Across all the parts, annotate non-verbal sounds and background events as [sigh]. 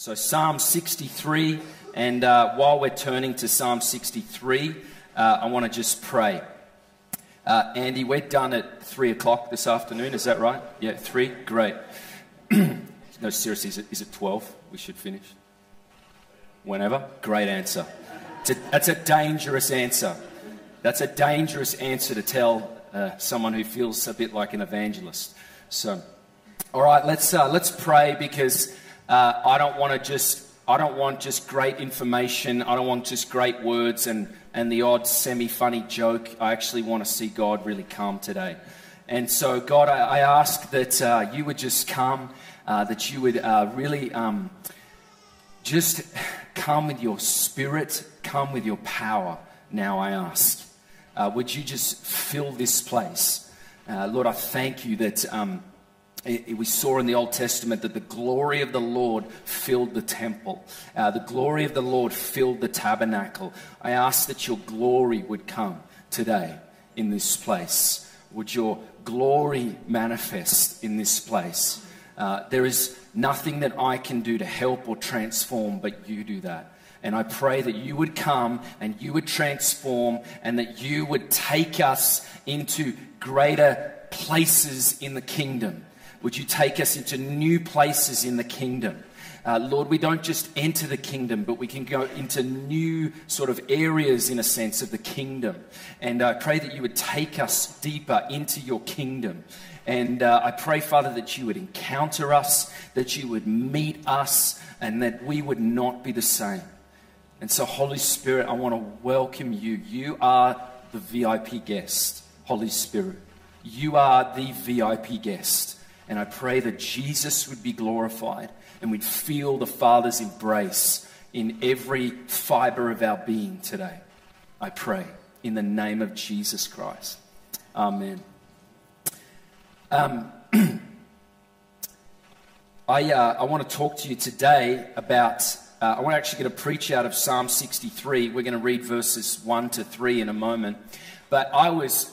So, Psalm 63, and uh, while we're turning to Psalm 63, uh, I want to just pray. Uh, Andy, we're done at 3 o'clock this afternoon, is that right? Yeah, 3? Great. [clears throat] no, seriously, is it, is it 12? We should finish. Whenever? Great answer. A, that's a dangerous answer. That's a dangerous answer to tell uh, someone who feels a bit like an evangelist. So, all right, let's, uh, let's pray because uh, I don't want to just I don't want just great information. I don't want just great words and, and the odd semi funny joke. I actually want to see God really come today. And so, God, I, I ask that uh, you would just come, uh, that you would uh, really um, just come with your spirit, come with your power. Now, I ask. Uh, would you just fill this place? Uh, Lord, I thank you that. Um, we saw in the Old Testament that the glory of the Lord filled the temple. Uh, the glory of the Lord filled the tabernacle. I ask that your glory would come today in this place. Would your glory manifest in this place? Uh, there is nothing that I can do to help or transform, but you do that. And I pray that you would come and you would transform and that you would take us into greater places in the kingdom would you take us into new places in the kingdom? Uh, Lord, we don't just enter the kingdom, but we can go into new sort of areas, in a sense, of the kingdom. And I pray that you would take us deeper into your kingdom. And uh, I pray, Father, that you would encounter us, that you would meet us, and that we would not be the same. And so, Holy Spirit, I want to welcome you. You are the VIP guest, Holy Spirit. You are the VIP guest. And I pray that Jesus would be glorified and we'd feel the Father's embrace in every fiber of our being today. I pray in the name of Jesus Christ. Amen. Um, [clears throat] I, uh, I want to talk to you today about, uh, I want to actually get a preach out of Psalm 63. We're going to read verses 1 to 3 in a moment. But I was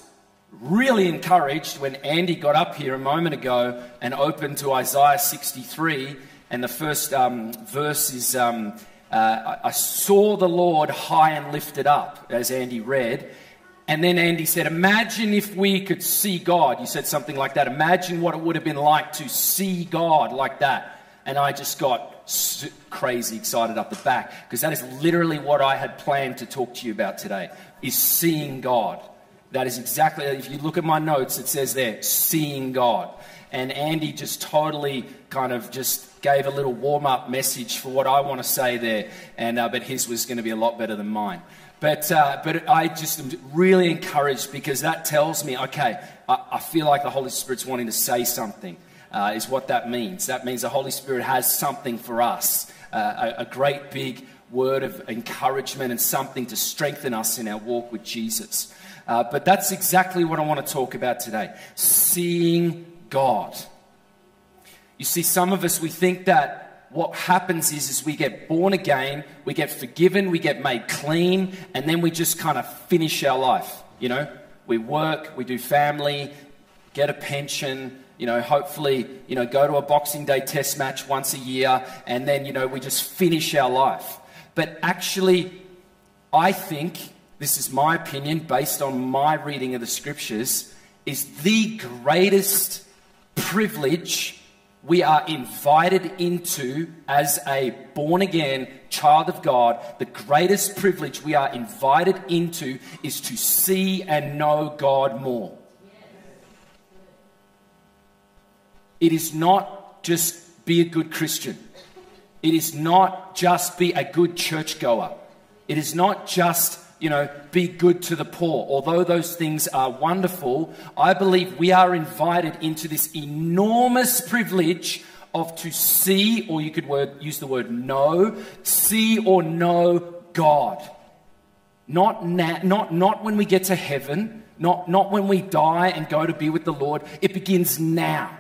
really encouraged when Andy got up here a moment ago and opened to Isaiah 63. And the first um, verse is um, uh, I saw the Lord high and lifted up, as Andy read. And then Andy said, Imagine if we could see God. You said something like that. Imagine what it would have been like to see God like that. And I just got crazy excited up the back because that is literally what I had planned to talk to you about today is seeing God. That is exactly, if you look at my notes, it says there, seeing God. And Andy just totally kind of just gave a little warm up message for what I want to say there. And, uh, but his was going to be a lot better than mine. But, uh, but I just am really encouraged because that tells me, okay, I, I feel like the Holy Spirit's wanting to say something, uh, is what that means. That means the Holy Spirit has something for us, uh, a, a great big word of encouragement and something to strengthen us in our walk with Jesus. Uh, but that's exactly what I want to talk about today seeing God. You see, some of us, we think that what happens is, is we get born again, we get forgiven, we get made clean, and then we just kind of finish our life. You know, we work, we do family, get a pension, you know, hopefully, you know, go to a Boxing Day test match once a year, and then, you know, we just finish our life. But actually, I think this is my opinion based on my reading of the scriptures, is the greatest privilege we are invited into as a born again child of God. The greatest privilege we are invited into is to see and know God more. It is not just be a good Christian. It is not just be a good churchgoer. It is not just you know, be good to the poor. Although those things are wonderful, I believe we are invited into this enormous privilege of to see, or you could word, use the word know, see or know God. Not, na- not, not when we get to heaven, not, not when we die and go to be with the Lord. It begins now.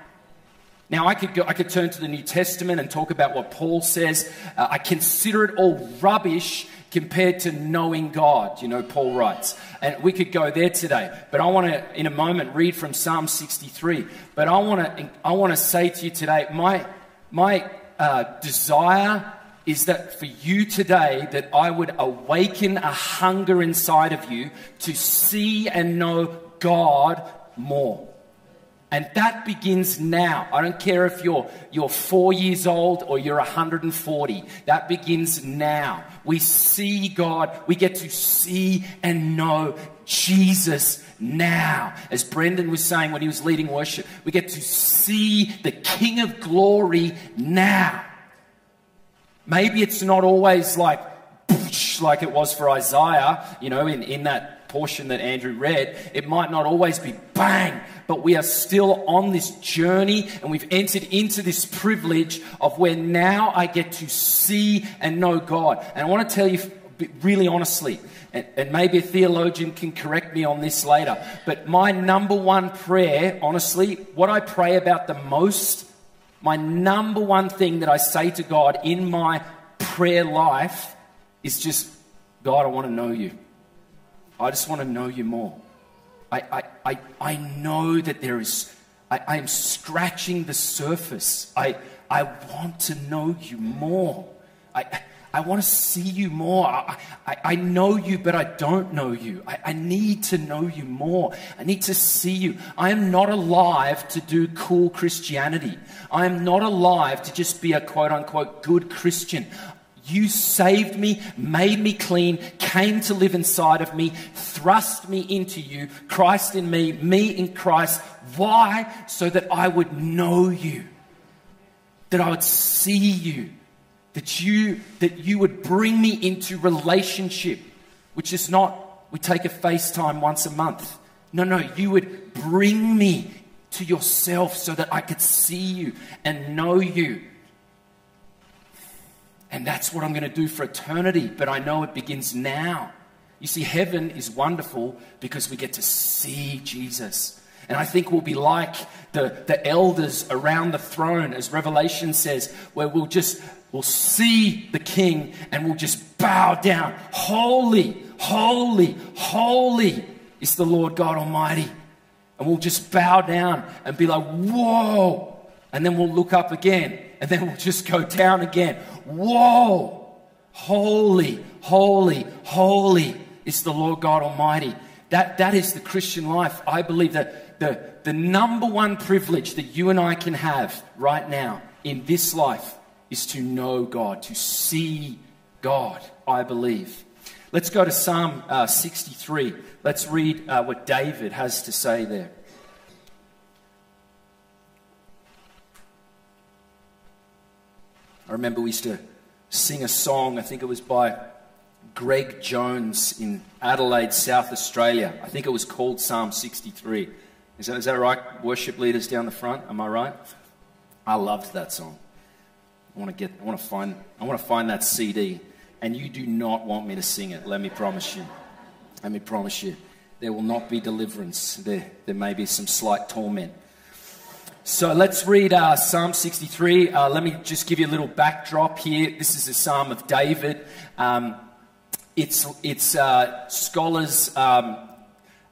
Now, I could, go, I could turn to the New Testament and talk about what Paul says. Uh, I consider it all rubbish compared to knowing God, you know, Paul writes. And we could go there today. But I want to, in a moment, read from Psalm 63. But I want to, I want to say to you today, my, my uh, desire is that for you today, that I would awaken a hunger inside of you to see and know God more. And that begins now. I don't care if you're, you're four years old or you're 140. That begins now. We see God. We get to see and know Jesus now. As Brendan was saying when he was leading worship, we get to see the King of glory now. Maybe it's not always like, [laughs] like it was for Isaiah, you know, in, in that portion that Andrew read. It might not always be bang, but we are still on this journey and we've entered into this privilege of where now I get to see and know God. And I want to tell you really honestly, and, maybe a theologian can correct me on this later, but my number one prayer, honestly, what I pray about the most, my number one thing that I say to God in my prayer life is just, God, I want to know you. I just want to know you more. I, I, I, I know that there is, I, I am scratching the surface. I, I want to know you more. I, I want to see you more. I, I, I, know you, but I don't know you. I, I need to know you more. I need to see you. I am not alive to do cool Christianity. I am not alive to just be a quote unquote good Christian. You saved me, made me clean, came to live inside of me, thrust me into you, Christ in me, me in Christ. Why? So that I would know you, that I would see you, that you, that you would bring me into relationship, which is not we take a FaceTime once a month. No, no, you would bring me to yourself so that I could see you and know you and that's what I'm going to do for eternity. But I know it begins now. You see, heaven is wonderful because we get to see Jesus. And I think we'll be like the, the elders around the throne, as Revelation says, where we'll just we'll see the king and we'll just bow down. Holy, holy, holy is the Lord God Almighty. And we'll just bow down and be like, whoa. And then we'll look up again and then we'll just go down again. Whoa! Holy, holy, holy is the Lord God Almighty. That, that is the Christian life. I believe that the, the number one privilege that you and I can have right now in this life is to know God, to see God, I believe. Let's go to Psalm uh, 63. Let's read uh, what David has to say there. I remember we used to sing a song, I think it was by Greg Jones in Adelaide, South Australia. I think it was called Psalm 63. Is that, is that right? Worship leaders down the front, am I right? I loved that song. I want to get, I want to find, I want to find that CD. And you do not want me to sing it, let me promise you. Let me promise you. There will not be deliverance. There, there may be some slight torment. So let's read uh, Psalm 63. Uh, let me just give you a little backdrop here. This is a Psalm of David. Um, it's it's uh, scholars um,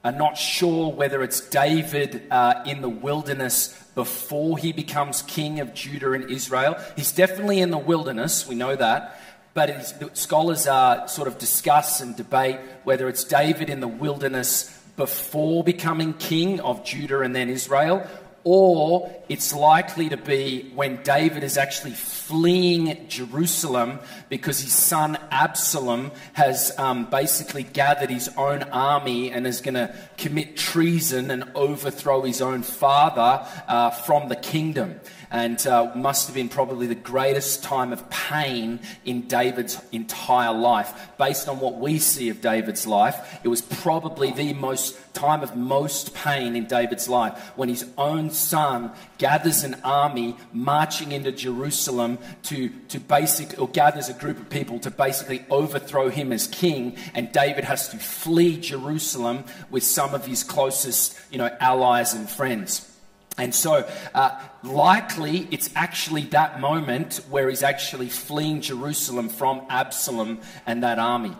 are not sure whether it's David uh, in the wilderness before he becomes king of Judah and Israel. He's definitely in the wilderness. We know that. But scholars are sort of discuss and debate whether it's David in the wilderness before becoming king of Judah and then Israel, or it's likely to be when David is actually fleeing Jerusalem because his son Absalom has um, basically gathered his own army and is going to commit treason and overthrow his own father uh, from the kingdom and uh, must have been probably the greatest time of pain in David's entire life. Based on what we see of David's life, it was probably the most time of most pain in David's life when his own son gathers an army marching into Jerusalem to, to basic or gathers a group of people to basically overthrow him as king, and David has to flee Jerusalem with some of his closest, you know, allies and friends. And so, uh, likely, it's actually that moment where he's actually fleeing Jerusalem from Absalom and that army.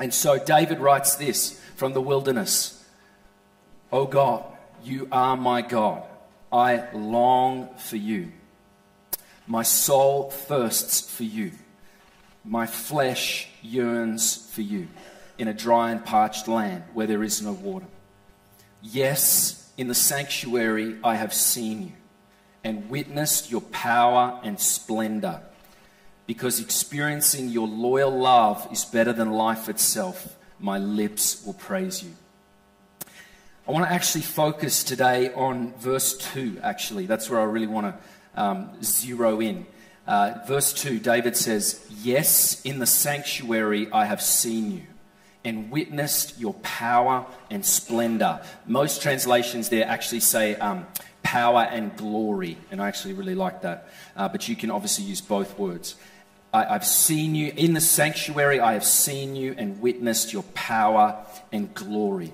And so, David writes this from the wilderness O God, you are my God. I long for you. My soul thirsts for you. My flesh yearns for you in a dry and parched land where there is no water. Yes, in the sanctuary I have seen you and witnessed your power and splendor, because experiencing your loyal love is better than life itself. My lips will praise you. I want to actually focus today on verse 2, actually. That's where I really want to um, zero in. Uh, verse 2, David says, Yes, in the sanctuary I have seen you and witnessed your power and splendor. Most translations there actually say um, power and glory, and I actually really like that. Uh, but you can obviously use both words. I, I've seen you in the sanctuary, I have seen you and witnessed your power and glory.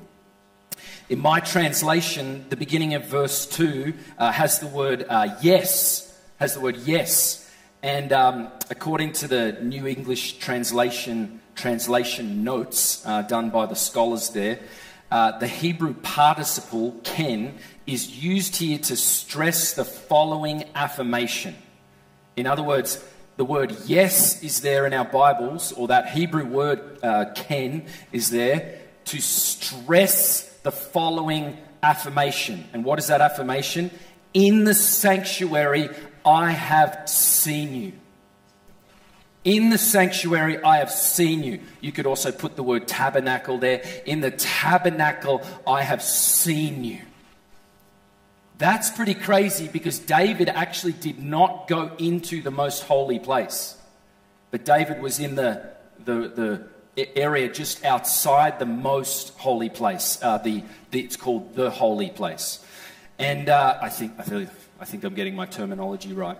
In my translation, the beginning of verse 2 uh, has the word uh, yes, has the word yes. And um, according to the New English translation, translation notes uh, done by the scholars there, uh, the Hebrew participle ken is used here to stress the following affirmation. In other words, the word yes is there in our Bibles, or that Hebrew word uh, ken is there to stress the following affirmation. And what is that affirmation? In the sanctuary, I have seen you. In the sanctuary, I have seen you. You could also put the word tabernacle there. In the tabernacle, I have seen you. That's pretty crazy because David actually did not go into the most holy place. But David was in the, the, the area just outside the most holy place. Uh, the, the, it's called the holy place. And uh, I, think, I, feel, I think I'm getting my terminology right.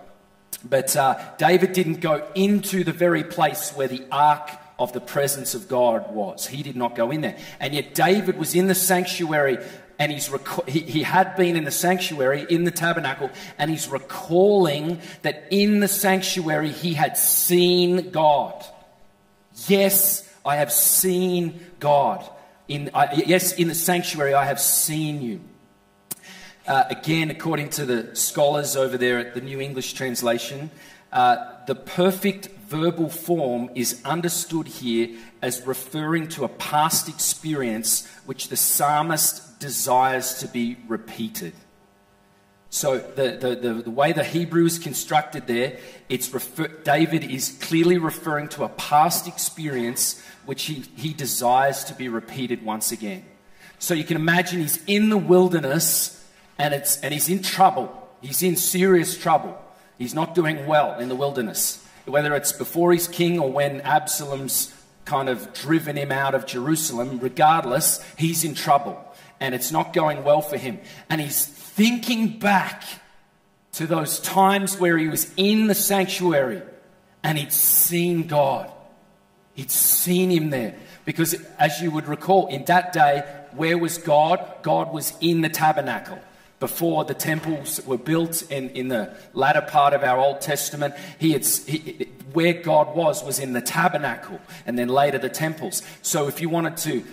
But uh, David didn't go into the very place where the ark of the presence of God was. He did not go in there. And yet David was in the sanctuary and he's rec- he, he had been in the sanctuary in the tabernacle and he's recalling that in the sanctuary he had seen God. Yes, I have seen God. In, I, yes, in the sanctuary I have seen you. Uh, again, according to the scholars over there at the New English Translation, uh, the perfect verbal form is understood here as referring to a past experience which the psalmist desires to be repeated. So the, the, the, the, way the Hebrew is constructed there, it's refer, David is clearly referring to a past experience which he, he desires to be repeated once again. So you can imagine he's in the wilderness and, it's, and he's in trouble. He's in serious trouble. He's not doing well in the wilderness. Whether it's before he's king or when Absalom's kind of driven him out of Jerusalem, regardless, he's in trouble. And it's not going well for him. And he's thinking back to those times where he was in the sanctuary and he'd seen God. He'd seen him there. Because as you would recall, in that day, where was God? God was in the tabernacle before the temples were built in, in the latter part of our Old Testament, he had, he, where God was was in the tabernacle and then later the temples. So if you wanted to,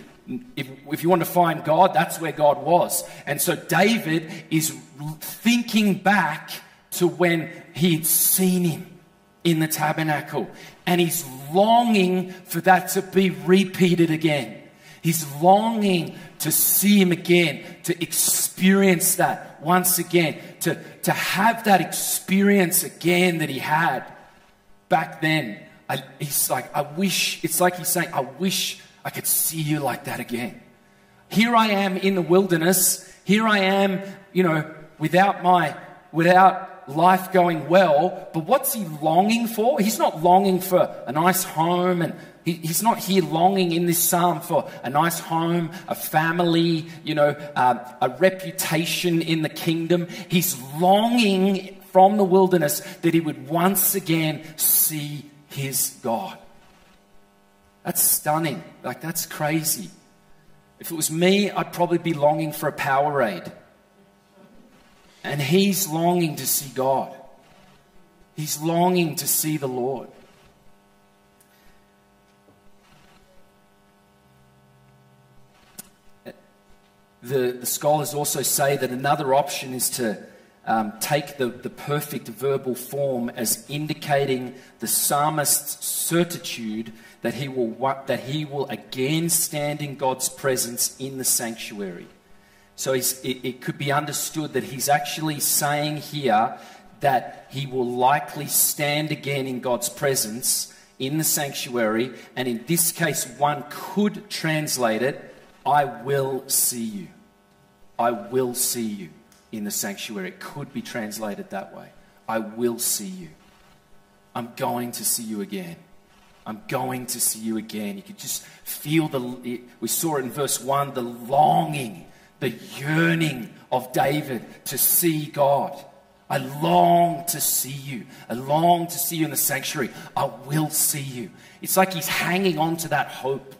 if, if you want to find God, that's where God was. And so David is thinking back to when he'd seen him in the tabernacle and he's longing for that to be repeated again. He's longing to see him again, to experience that once again, to, to have that experience again that he had back then. I, he's like, I wish, it's like he's saying, I wish I could see you like that again. Here I am in the wilderness. Here I am, you know, without my, without life going well. But what's he longing for? He's not longing for a nice home and he, he's not here longing in this psalm for a nice home, a family, you know, um, a reputation in the kingdom. He's longing from the wilderness that he would once again see his God. That's stunning. Like, that's crazy. If it was me, I'd probably be longing for a Powerade. And he's longing to see God. He's longing to see the Lord. The, the scholars also say that another option is to um, take the, the perfect verbal form as indicating the psalmist's certitude that he, will, that he will again stand in God's presence in the sanctuary. So it, it could be understood that he's actually saying here that he will likely stand again in God's presence in the sanctuary. And in this case, one could translate it I will see you. I will see you in the sanctuary. It could be translated that way. I will see you. I'm going to see you again. I'm going to see you again. You could just feel the, we saw it in verse 1, the longing, the yearning of David to see God. I long to see you. I long to see you in the sanctuary. I will see you. It's like he's hanging on to that hope.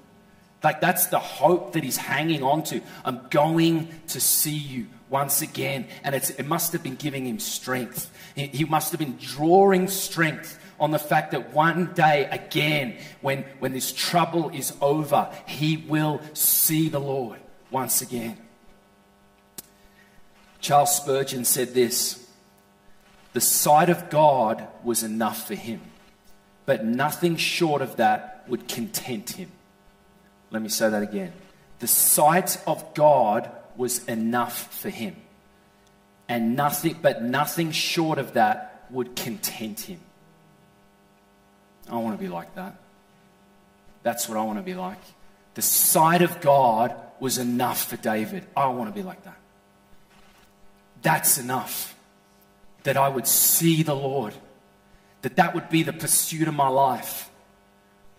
Like that's the hope that he's hanging on to. I'm going to see you once again. And it must have been giving him strength. He, he must have been drawing strength on the fact that one day again, when, when this trouble is over, he will see the Lord once again. Charles Spurgeon said this the sight of God was enough for him, but nothing short of that would content him. Let me say that again. The sight of God was enough for him, and nothing, but nothing short of that would content him. I want to be like that. That's what I want to be like. The sight of God was enough for David. I want to be like that. That's enough that I would see the Lord, that that would be the pursuit of my life.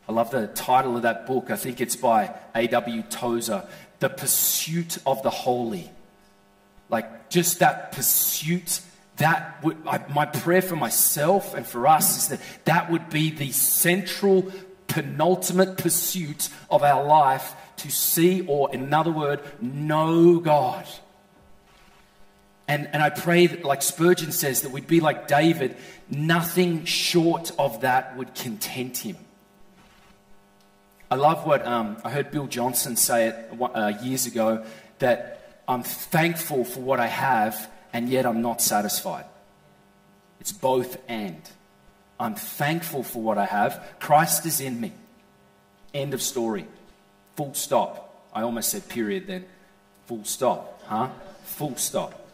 I love the title of that book. I think it's by A.W. Tozer, The Pursuit of the Holy. Like just that pursuit, that would, I, my prayer for myself and for us is that that would be the central, penultimate pursuit of our life to see, or in another word, know God. And, and I pray that, like Spurgeon says, that we'd be like David, nothing short of that would content him. I love what um, I heard Bill Johnson say it uh, years ago that I'm thankful for what I have, and yet I'm not satisfied. It's both and. I'm thankful for what I have. Christ is in me. End of story. Full stop. I almost said period then. Full stop. Huh? Full stop.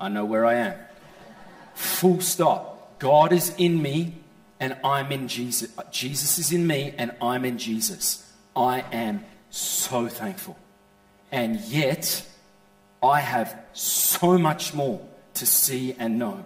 I know where I am. Full stop. God is in me and I'm in Jesus. Jesus is in me and I'm in Jesus. I am so thankful. And yet, I have so much more to see and know.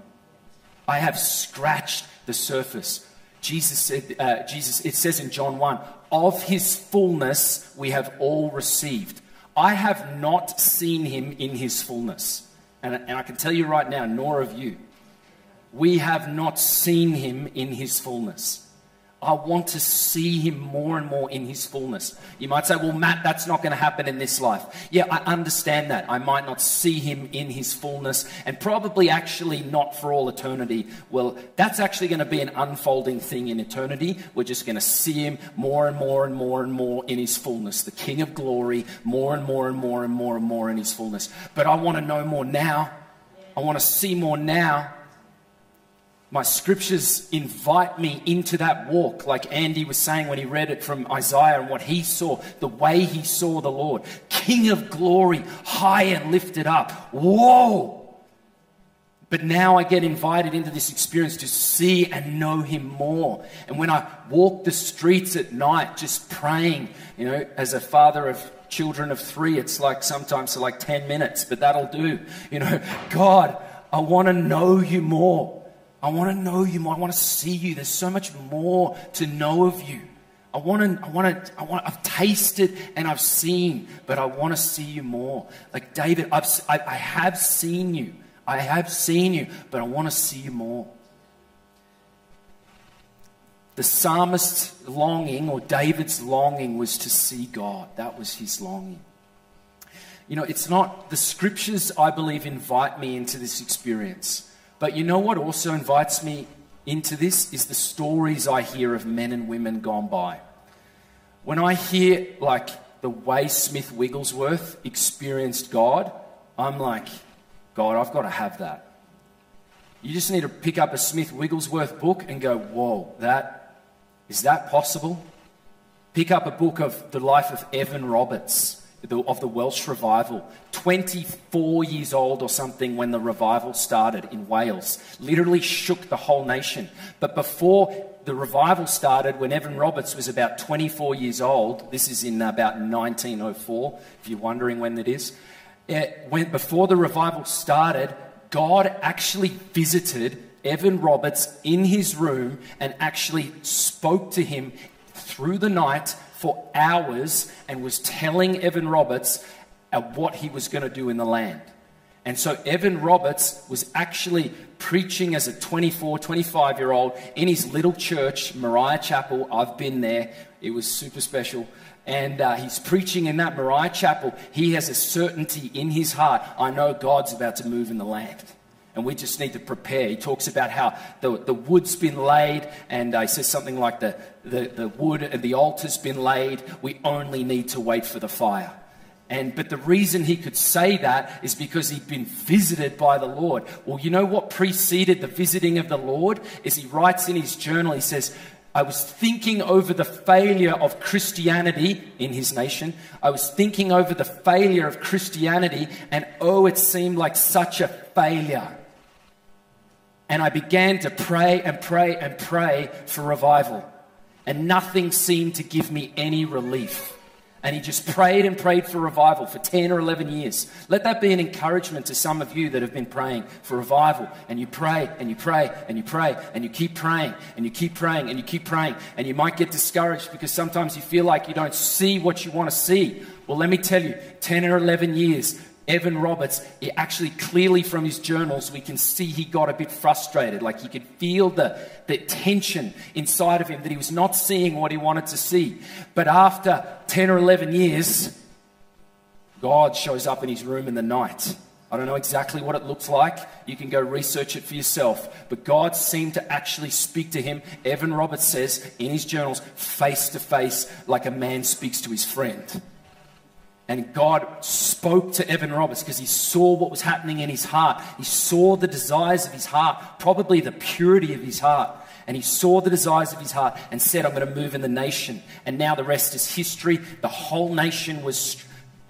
I have scratched the surface. Jesus said, uh, Jesus, it says in John 1, of his fullness we have all received. I have not seen him in his fullness. And, and I can tell you right now, nor have you. We have not seen him in his fullness. I want to see him more and more in his fullness. You might say, well, Matt, that's not going to happen in this life. Yeah, I understand that. I might not see him in his fullness and probably actually not for all eternity. Well, that's actually going to be an unfolding thing in eternity. We're just going to see him more and more and more and more in his fullness. The King of glory, more and more and more and more and more in his fullness. But I want to know more now. I want to see more now. My scriptures invite me into that walk, like Andy was saying when he read it from Isaiah and what he saw, the way he saw the Lord. King of glory, high and lifted up. Whoa! But now I get invited into this experience to see and know him more. And when I walk the streets at night just praying, you know, as a father of children of three, it's like sometimes for like 10 minutes, but that'll do. You know, God, I want to know you more. I want to know you more. I want to see you. There's so much more to know of you. I want to, I want to, I want, I've tasted and I've seen, but I want to see you more. Like David, I've, I, I have seen you. I have seen you, but I want to see you more. The psalmist's longing, or David's longing, was to see God. That was his longing. You know, it's not, the scriptures, I believe, invite me into this experience. But you know what also invites me into this is the stories I hear of men and women gone by. When I hear like the way Smith Wigglesworth experienced God, I'm like, God, I've got to have that. You just need to pick up a Smith Wigglesworth book and go, whoa, that, is that possible? Pick up a book of the life of Evan Roberts of the Welsh revival. 24 years old or something when the revival started in Wales. Literally shook the whole nation. But before the revival started, when Evan Roberts was about 24 years old, this is in about 1904, if you're wondering when that is. It, when, before the revival started, God actually visited Evan Roberts in his room and actually spoke to him through the night for hours and was telling Evan Roberts what he was going to do in the land. And so Evan Roberts was actually preaching as a 24, 25 year old in his little church, Moriah Chapel. I've been there, it was super special. And uh, he's preaching in that Moriah Chapel. He has a certainty in his heart I know God's about to move in the land and we just need to prepare. He talks about how the, the wood's been laid, and uh, he says something like the, the, the wood and the altar's been laid. We only need to wait for the fire. And but the reason he could say that is because he'd been visited by the Lord. Well, you know what preceded the visiting of the Lord? Is he writes in his journal, he says, I was thinking over the failure of Christianity in his nation. I was thinking over the failure of Christianity, and oh, it seemed like such a failure. And I began to pray and pray and pray for revival. And nothing seemed to give me any relief. And he just prayed and prayed for revival for 10 or 11 years. Let that be an encouragement to some of you that have been praying for revival. And you pray and you pray and you pray and you keep praying and you keep praying and you keep praying. And you might get discouraged because sometimes you feel like you don't see what you want to see. Well, let me tell you 10 or 11 years, Evan Roberts, actually clearly from his journals, we can see he got a bit frustrated. Like he could feel the, the tension inside of him that he was not seeing what he wanted to see. But after 10 or 11 years, God shows up in his room in the night. I don't know exactly what it looks like. You can go research it for yourself. But God seemed to actually speak to him, Evan Roberts says in his journals, face to face, like a man speaks to his friend. And God spoke to Evan Roberts because he saw what was happening in his heart. He saw the desires of his heart, probably the purity of his heart. And he saw the desires of his heart and said, I'm going to move in the nation. And now the rest is history. The whole nation was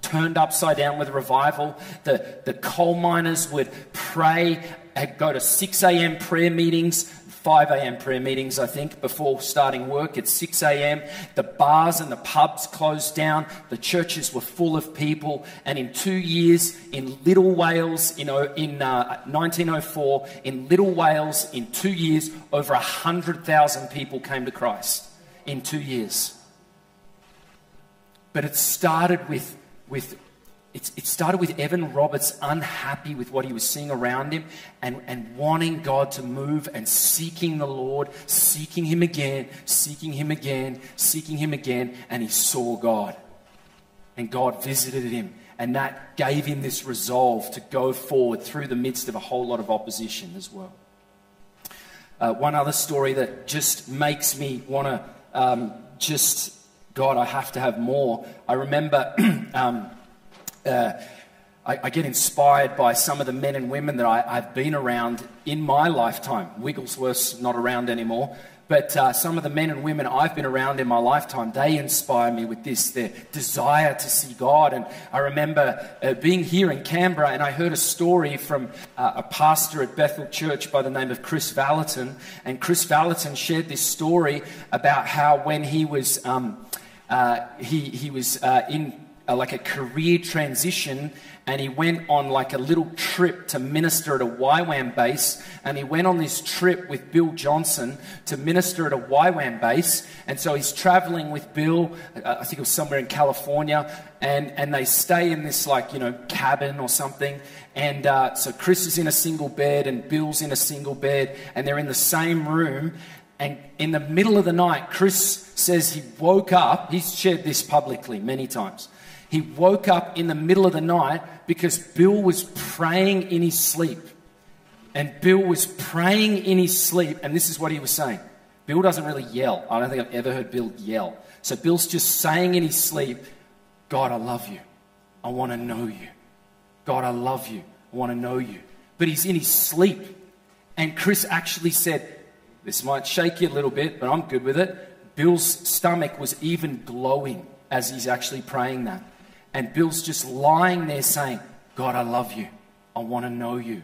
turned upside down with revival. The, the coal miners would pray, uh, go to 6 a.m. prayer meetings 5 a.m. prayer meetings, I think, before starting work at 6 a.m. The bars and the pubs closed down. The churches were full of people. And in two years, in Little Wales, in, in uh, 1904, in Little Wales, in two years, over 100,000 people came to Christ in two years. But it started with, with it, it started with Evan Roberts unhappy with what he was seeing around him and, and wanting God to move and seeking the Lord, seeking Him again, seeking Him again, seeking Him again, and he saw God. And God visited him, and that gave him this resolve to go forward through the midst of a whole lot of opposition as well. Uh, one other story that just makes me want to um, just, God, I have to have more. I remember. [clears throat] um, uh, I, I, get inspired by some of the men and women that I, have been around in my lifetime. Wigglesworth's not around anymore, but uh, some of the men and women I've been around in my lifetime, they inspire me with this, their desire to see God. And I remember uh, being here in Canberra and I heard a story from uh, a pastor at Bethel Church by the name of Chris Vallotton. And Chris Vallotton shared this story about how when he was, um, uh, he, he was uh, in like a career transition and he went on like a little trip to minister at a YWAM base and he went on this trip with Bill Johnson to minister at a YWAM base and so he's traveling with Bill uh, I think it was somewhere in California and, and they stay in this like you know cabin or something and uh, so Chris is in a single bed and Bill's in a single bed and they're in the same room and in the middle of the night, Chris says he woke up. He's shared this publicly many times. He woke up in the middle of the night because Bill was praying in his sleep. And Bill was praying in his sleep, and this is what he was saying. Bill doesn't really yell. I don't think I've ever heard Bill yell. So Bill's just saying in his sleep, God, I love you. I want to know you. God, I love you. I want to know you. But he's in his sleep. And Chris actually said, This might shake you a little bit, but I'm good with it. Bill's stomach was even glowing as he's actually praying that. And Bill's just lying there saying, God, I love you. I want to know you.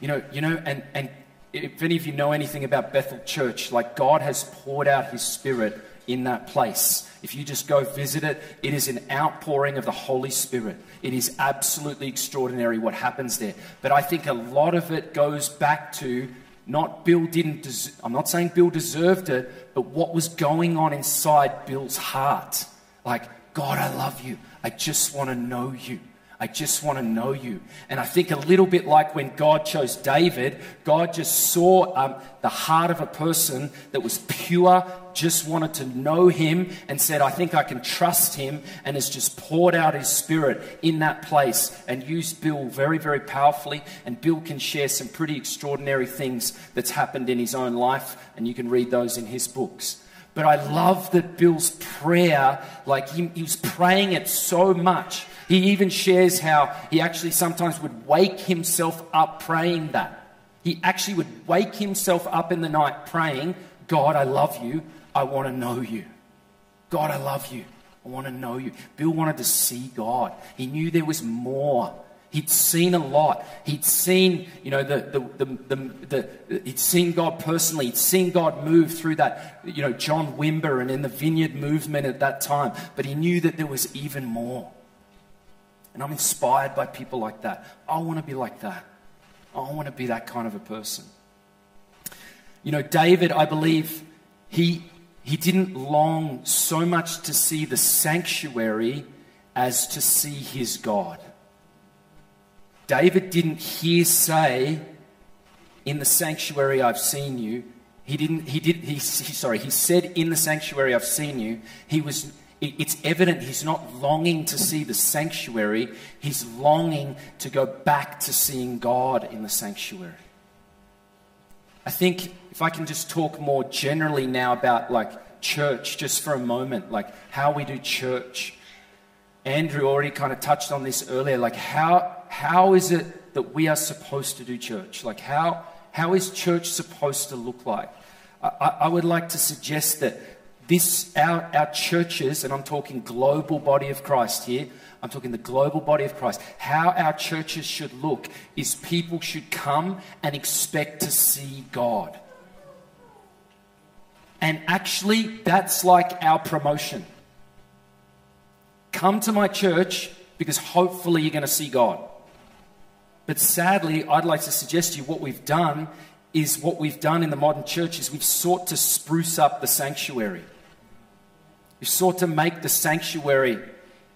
You know, you know, and, and if any of you know anything about Bethel Church, like God has poured out his spirit in that place. If you just go visit it, it is an outpouring of the Holy Spirit. It is absolutely extraordinary what happens there. But I think a lot of it goes back to not Bill didn't, des- I'm not saying Bill deserved it, but what was going on inside Bill's heart. Like, God, I love you. I just want to know you. I just want to know you. And I think a little bit like when God chose David, God just saw um, the heart of a person that was pure, just wanted to know him, and said, I think I can trust him, and has just poured out his spirit in that place and used Bill very, very powerfully. And Bill can share some pretty extraordinary things that's happened in his own life, and you can read those in his books. But I love that Bill's prayer, like he, he, was praying it so much. He even shares how he actually sometimes would wake himself up praying that. He actually would wake himself up in the night praying, God, I love you. I want to know you. God, I love you. I want to know you. Bill wanted to see God. He knew there was more. He'd seen a lot. He'd seen, you know, the, the, the, the, he'd seen God personally. He'd seen God move through that, you know, John Wimber and in the vineyard movement at that time. But he knew that there was even more. And I'm inspired by people like that. I want to be like that. I want to be that kind of a person. You know, David, I believe he, he didn't long so much to see the sanctuary as to see his God. David didn't hear say, in the sanctuary I've seen you. He didn't, he did, he, he, sorry, he said, in the sanctuary I've seen you. He was, it, it's evident he's not longing to see the sanctuary. He's longing to go back to seeing God in the sanctuary. I think if I can just talk more generally now about like church, just for a moment, like how we do church. Andrew already kind of touched on this earlier. Like, how, how is it that we are supposed to do church? Like, how, how is church supposed to look like? I, I would like to suggest that this, our, our churches, and I'm talking global body of Christ here, I'm talking the global body of Christ. How our churches should look is people should come and expect to see God. And actually, that's like our promotion. Come to my church because hopefully you're going to see God. But sadly, I'd like to suggest to you what we've done is what we've done in the modern church is we've sought to spruce up the sanctuary. We've sought to make the sanctuary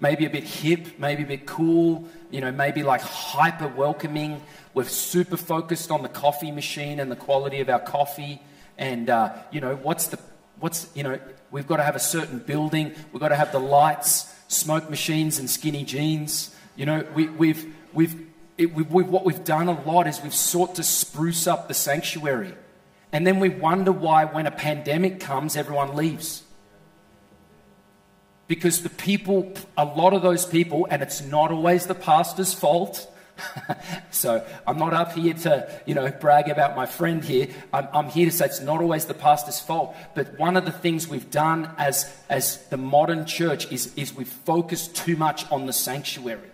maybe a bit hip, maybe a bit cool, you know, maybe like hyper welcoming. We're super focused on the coffee machine and the quality of our coffee. And, uh, you know, what's the, what's, you know, we've got to have a certain building, we've got to have the lights smoke machines and skinny jeans. You know, we, we've, we've, it, we, we've, what we've done a lot is we've sought to spruce up the sanctuary. And then we wonder why, when a pandemic comes, everyone leaves. Because the people, a lot of those people, and it's not always the pastor's fault, [laughs] so I'm not up here to, you know, brag about my friend here. I'm, I'm, here to say it's not always the pastor's fault. But one of the things we've done as, as the modern church is, is we've focused too much on the sanctuary.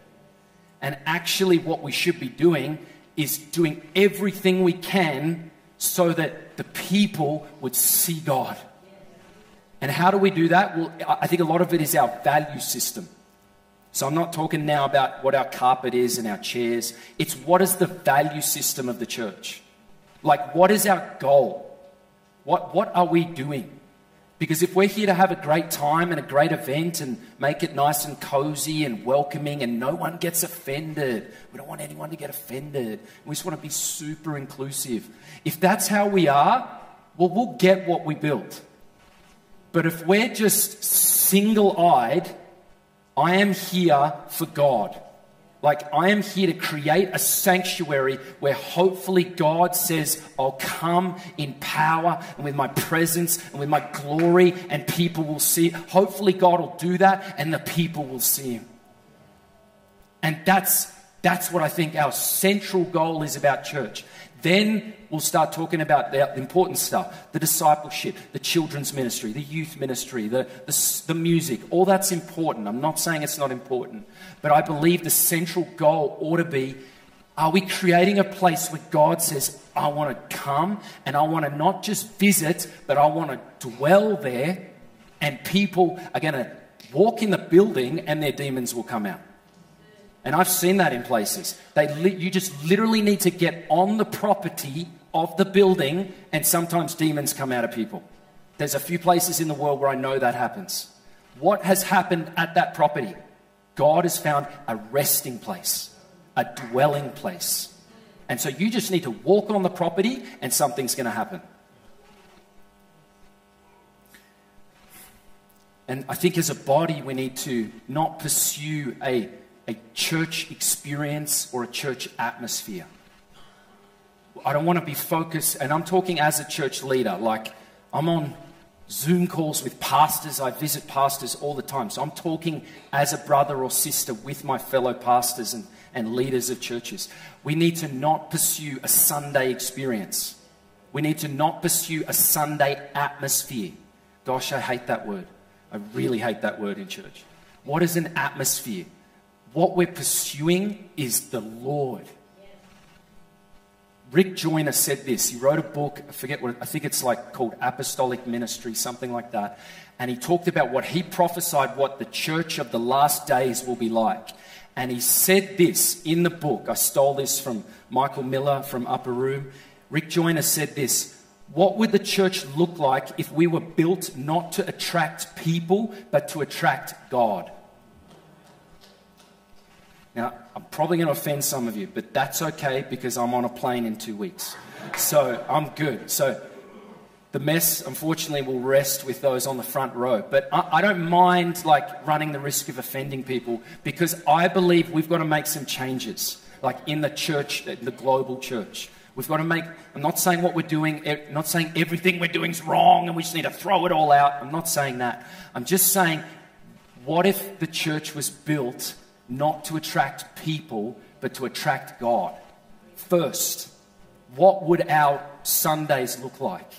And actually, what we should be doing is doing everything we can so that the people would see God. And how do we do that? Well, I think a lot of it is our value system. So I'm not talking now about what our carpet is and our chairs. It's what is the value system of the church? Like, what is our goal? What, what are we doing? Because if we're here to have a great time and a great event and make it nice and cozy and welcoming and no one gets offended, we don't want anyone to get offended. We just want to be super inclusive. If that's how we are, well, we'll get what we built. But if we're just single eyed I am here for God. Like, I am here to create a sanctuary where hopefully God says, I'll come in power and with my presence and with my glory, and people will see. Hopefully, God will do that and the people will see Him. And that's, that's what I think our central goal is about church. Then we'll start talking about the important stuff the discipleship, the children's ministry, the youth ministry, the, the, the, music. All that's important. I'm not saying it's not important. But I believe the central goal ought to be are we creating a place where God says, I want to come and I want to not just visit, but I want to dwell there, and people are going to walk in the building and their demons will come out? And I've seen that in places. They li- you just literally need to get on the property of the building, and sometimes demons come out of people. There's a few places in the world where I know that happens. What has happened at that property? God has found a resting place, a dwelling place. And so you just need to walk on the property, and something's going to happen. And I think as a body, we need to not pursue a a church experience or a church atmosphere. I don't want to be focused, and I'm talking as a church leader. Like, I'm on Zoom calls with pastors. I visit pastors all the time. So I'm talking as a brother or sister with my fellow pastors and, and leaders of churches. We need to not pursue a Sunday experience. We need to not pursue a Sunday atmosphere. Gosh, I hate that word. I really hate that word in church. What is an atmosphere? What we're pursuing is the Lord. Rick Joyner said this. He wrote a book, I forget what, I think it's like called Apostolic Ministry, something like that. And he talked about what he prophesied what the church of the last days will be like. And he said this in the book. I stole this from Michael Miller from Upper Room. Rick Joyner said this What would the church look like if we were built not to attract people, but to attract God? Now, I'm probably going to offend some of you, but that's okay because I'm on a plane in two weeks. So I'm good. So the mess, unfortunately, will rest with those on the front row. But I, I, don't mind like running the risk of offending people because I believe we've got to make some changes, like in the church, the global church. We've got to make, I'm not saying what we're doing, I'm not saying everything we're doing is wrong and we just need to throw it all out. I'm not saying that. I'm just saying, what if the church was built not to attract people, but to attract God. First, what would our Sundays look like?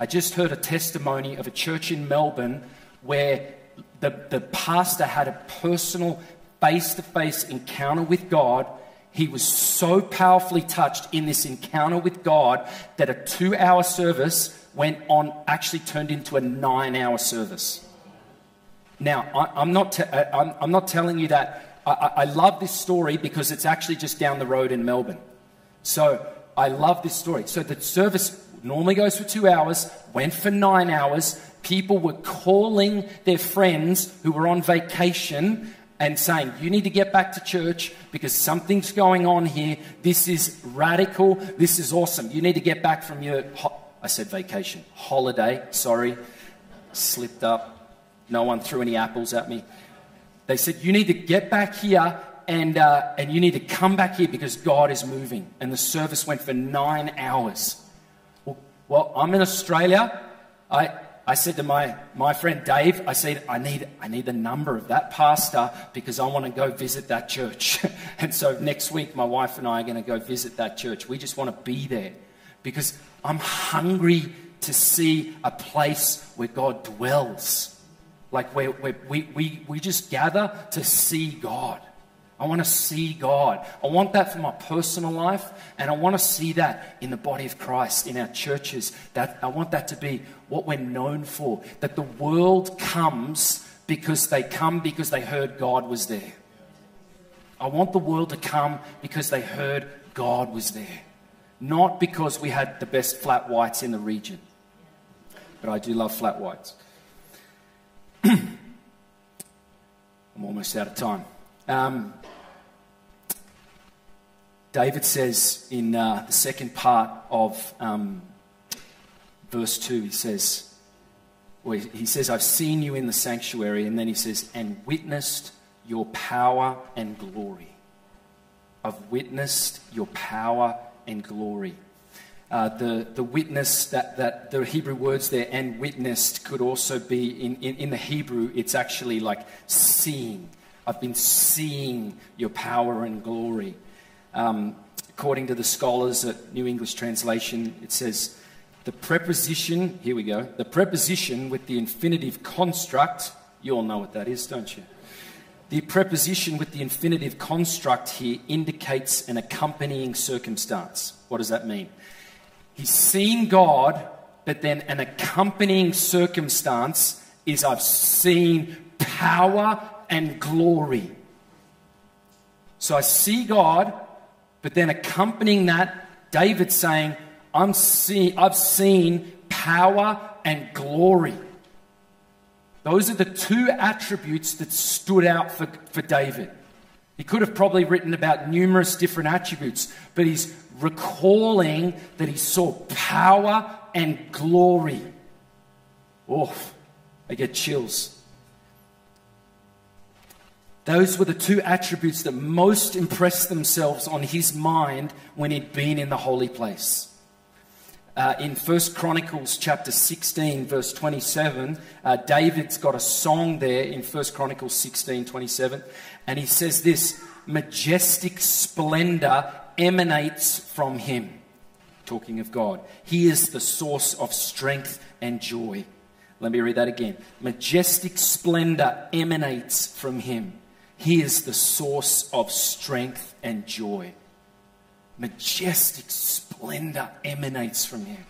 I just heard a testimony of a church in Melbourne where the, the pastor had a personal face to face encounter with God. He was so powerfully touched in this encounter with God that a two hour service went on, actually turned into a nine hour service. Now, I, am not, te- uh, I'm, I'm, not telling you that. I, I love this story because it's actually just down the road in Melbourne. So I love this story. So the service normally goes for two hours, went for nine hours. People were calling their friends who were on vacation and saying, You need to get back to church because something's going on here. This is radical. This is awesome. You need to get back from your, ho- I said vacation, holiday, sorry, slipped up. No one threw any apples at me. They said, You need to get back here and, uh, and you need to come back here because God is moving. And the service went for nine hours. Well, well I'm in Australia. I, I said to my, my friend Dave, I said, I need, I need the number of that pastor because I want to go visit that church. [laughs] and so next week, my wife and I are going to go visit that church. We just want to be there because I'm hungry to see a place where God dwells. Like where we, we, we just gather to see God. I want to see God. I want that for my personal life, and I want to see that in the body of Christ, in our churches. That I want that to be what we're known for. That the world comes because they come because they heard God was there. I want the world to come because they heard God was there, not because we had the best flat whites in the region. But I do love flat whites. [clears throat] I'm almost out of time. Um, David says in uh, the second part of um, verse 2, he says, well, he says, I've seen you in the sanctuary, and then he says, and witnessed your power and glory. I've witnessed your power and glory. Uh, the, the witness, that, that the Hebrew words there, and witnessed, could also be in, in, in the Hebrew, it's actually like seeing. I've been seeing your power and glory. Um, according to the scholars at New English Translation, it says the preposition, here we go, the preposition with the infinitive construct, you all know what that is, don't you? The preposition with the infinitive construct here indicates an accompanying circumstance. What does that mean? He's seen God, but then an accompanying circumstance is I've seen power and glory. So I see God, but then accompanying that, David's saying, I'm see, I've seen power and glory. Those are the two attributes that stood out for, for David. He could have probably written about numerous different attributes, but he's recalling that he saw power and glory. Oh, I get chills. Those were the two attributes that most impressed themselves on his mind when he'd been in the holy place. Uh, in First Chronicles chapter 16, verse 27, uh, David's got a song there in First Chronicles 16, 27, and he says this majestic splendor emanates from him. Talking of God. He is the source of strength and joy. Let me read that again. Majestic splendor emanates from him. He is the source of strength and joy. Majestic splendor emanates from him.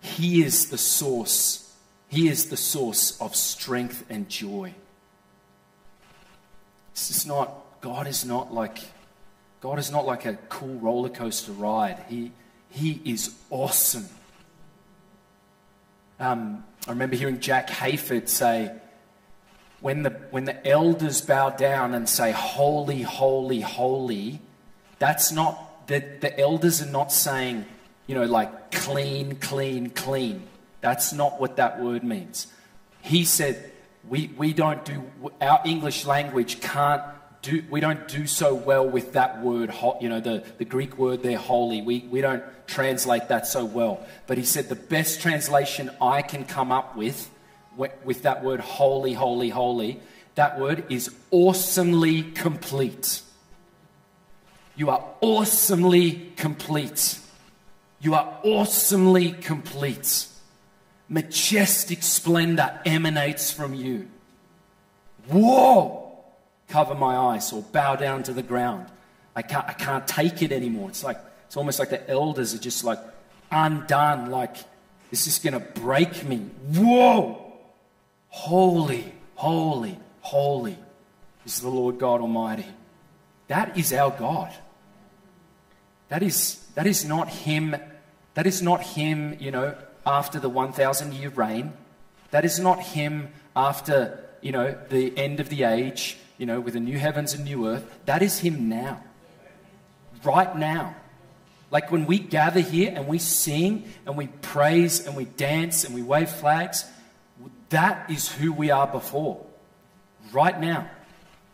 He is the source. He is the source of strength and joy. This is not, God is not like, God is not like a cool roller coaster ride. He, he is awesome. Um, I remember hearing Jack Hayford say, when the, when the elders bow down and say, Holy, holy, holy, that's not, the, the elders are not saying, you know, like clean, clean, clean. That's not what that word means. He said, we, we don't do, our English language can't do, we don't do so well with that word, you know, the, the Greek word there, holy. We, we don't translate that so well. But he said the best translation I can come up with with that word holy, holy, holy, that word is awesomely complete. You are awesomely complete. You are awesomely complete. Majestic splendor emanates from you. Whoa! Cover my eyes or bow down to the ground. I can't, I can't take it anymore. It's like, it's almost like the elders are just like undone, like, this is going to break me. Whoa! Holy, holy, holy is the Lord God Almighty. That is our God. That is, that is not Him. That is not Him, you know, after the 1,000 year reign. That is not Him after, you know, the end of the age, you know, with the new heavens and new earth. That is Him now. Right now. Like when we gather here and we sing and we praise and we dance and we wave flags, that is who we are before. Right now.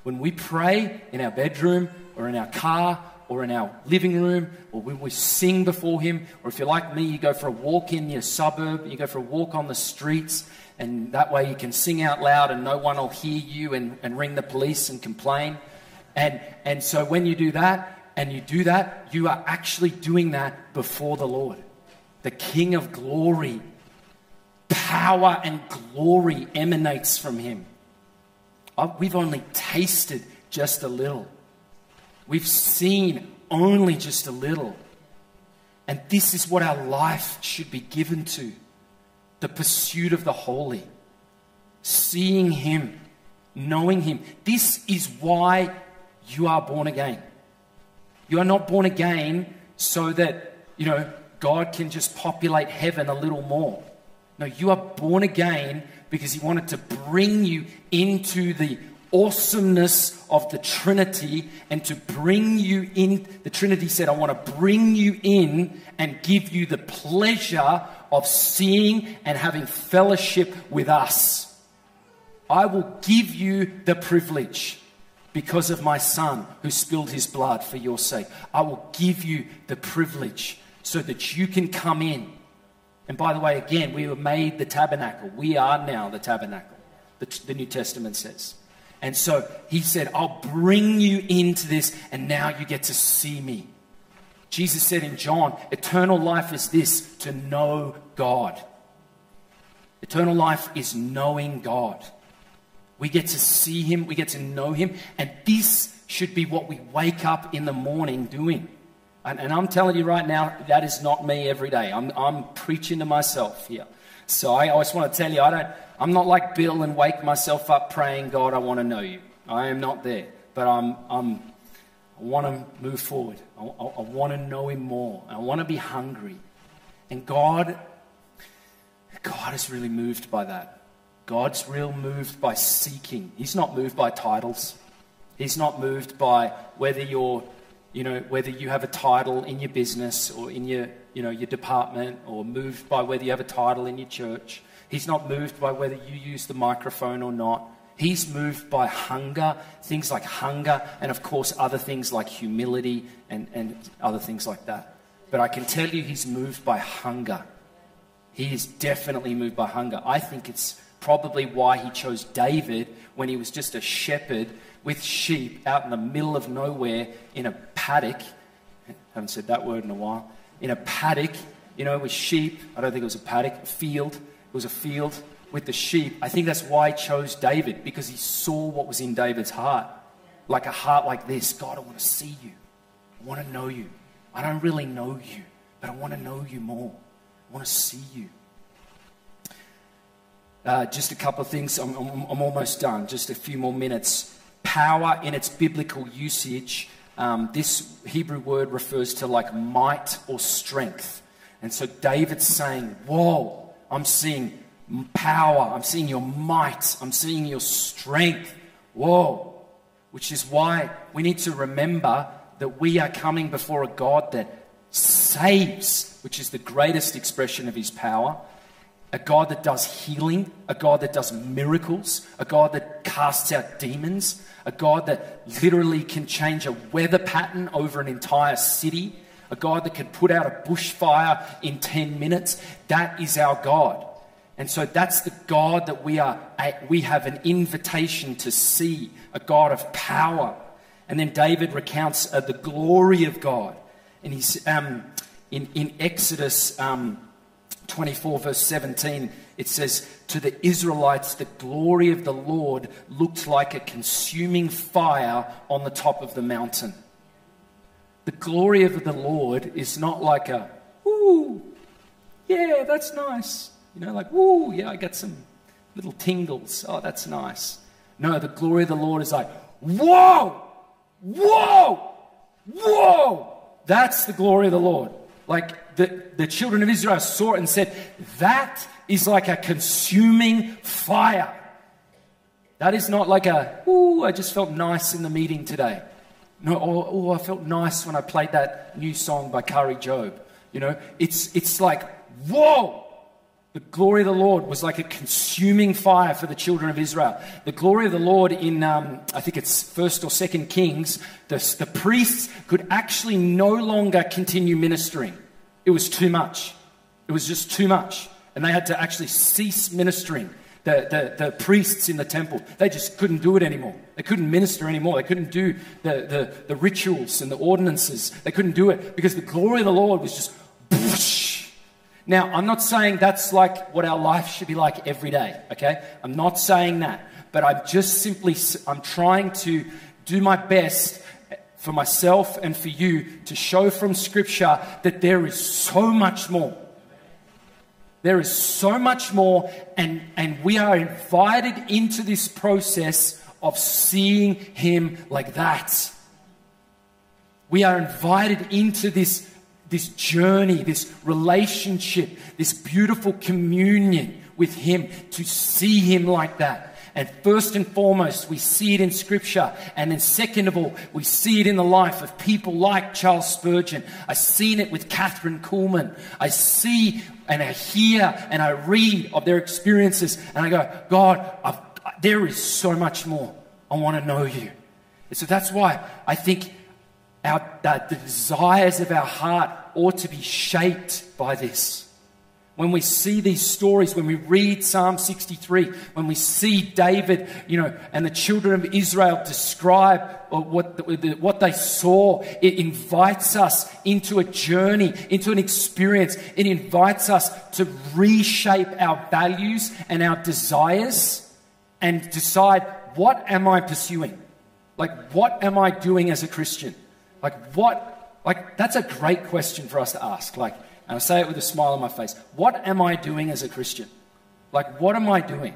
When we pray in our bedroom or in our car or in our living room or when we sing before Him, or if you're like me, you go for a walk in your suburb, you go for a walk on the streets, and that way you can sing out loud and no one will hear you and, and ring the police and complain. And, and so when you do that, and you do that, you are actually doing that before the Lord. The King of glory power and glory emanates from him. Uh, we've only tasted just a little. We've seen only just a little. And this is what our life should be given to the pursuit of the holy, seeing Him, knowing Him. This is why you are born again. You are not born again so that, you know, God can just populate heaven a little more. No, you are born again because He wanted to bring you into the awesomeness of the Trinity and to bring you in. The Trinity said, I want to bring you in and give you the pleasure of seeing and having fellowship with us. I will give you the privilege because of my Son who spilled his blood for your sake. I will give you the privilege so that you can come in and by the way, again, we were made the tabernacle. We are now the tabernacle, the, the New Testament says. And so he said, I'll bring you into this, and now you get to see me. Jesus said in John, eternal life is this to know God. Eternal life is knowing God. We get to see Him, we get to know Him, and this should be what we wake up in the morning doing. And, and I'm telling you right now, that is not me every day. I'm, I'm preaching to myself here. So I always want to tell you, I don't, I'm not like Bill and wake myself up praying, God, I want to know you. I am not there. But I'm, I'm, I want to move forward. I, I, I want to know Him more. I want to be hungry. And God, God is really moved by that. God's real moved by seeking. He's not moved by titles. He's not moved by whether you're, you know, whether you have a title in your business or in your, you know, your department, or moved by whether you have a title in your church. He's not moved by whether you use the microphone or not. He's moved by hunger, things like hunger, and of course, other things like humility and, and other things like that. But I can tell you, he's moved by hunger. He is definitely moved by hunger. I think it's probably why he chose David when he was just a shepherd with sheep out in the middle of nowhere in a paddock. I haven't said that word in a while. In a paddock, you know, with sheep. I don't think it was a paddock, a field. It was a field with the sheep. I think that's why he chose David, because he saw what was in David's heart. Like a heart like this God, I want to see you. I want to know you. I don't really know you, but I want to know you more. I want to see you. Uh, just a couple of things. I'm, I'm, I'm, almost done. Just a few more minutes. Power in its biblical usage. Um, this Hebrew word refers to like might or strength. And so David's saying, Whoa, I'm seeing power. I'm seeing your might. I'm seeing your strength. Whoa. Which is why we need to remember that we are coming before a God that saves, which is the greatest expression of his power a God that does healing, a God that does miracles, a God that casts out demons, a God that literally can change a weather pattern over an entire city, a God that can put out a bushfire in 10 minutes. That is our God. And so that's the God that we are we have an invitation to see, a God of power. And then David recounts uh, the glory of God. And he's um, in, in Exodus um, 24, verse 17, it says, To the Israelites, the glory of the Lord looked like a consuming fire on the top of the mountain. The glory of the Lord is not like a, ooh, yeah, that's nice. You know, like, ooh, yeah, I got some little tingles. Oh, that's nice. No, the glory of the Lord is like, whoa, whoa, whoa. That's the glory of the Lord. Like the, the children of Israel saw it and said, That is like a consuming fire. That is not like a, ooh, I just felt nice in the meeting today. No, oh, I felt nice when I played that new song by Kari Jobe. You know, it's, it's like, whoa, the glory of the Lord was like a consuming fire for the children of Israel. The glory of the Lord in, um, I think it's First or Second Kings, the, the priests could actually no longer continue ministering. It was too much. It was just too much. And they had to actually cease ministering. The, the, the, priests in the temple, they just couldn't do it anymore. They couldn't minister anymore. They couldn't do the, the, the rituals and the ordinances. They couldn't do it because the glory of the Lord was just now, I'm not saying that's like what our life should be like every day, okay? I'm not saying that. But I'm just simply, I'm trying to do my best for myself and for you to show from Scripture that there is so much more. There is so much more, and, and we are invited into this process of seeing Him like that. We are invited into this this journey, this relationship, this beautiful communion with Him, to see Him like that. And first and foremost, we see it in Scripture. And then, second of all, we see it in the life of people like Charles Spurgeon. I've seen it with Kathryn Kuhlman. I see and I hear and I read of their experiences. And I go, God, I've, there is so much more. I want to know you. And so that's why I think our, the desires of our heart ought to be shaped by this. when we see these stories, when we read Psalm 63, when we see David, you know, and the children of Israel describe what, what they saw, it invites us into a journey, into an experience. It invites us to reshape our values and our desires and decide what am I pursuing? Like, what am I doing as a Christian? Like, what, like, that's a great question for us to ask. Like, and I say it with a smile on my face. What am I doing as a Christian? Like, what am I doing?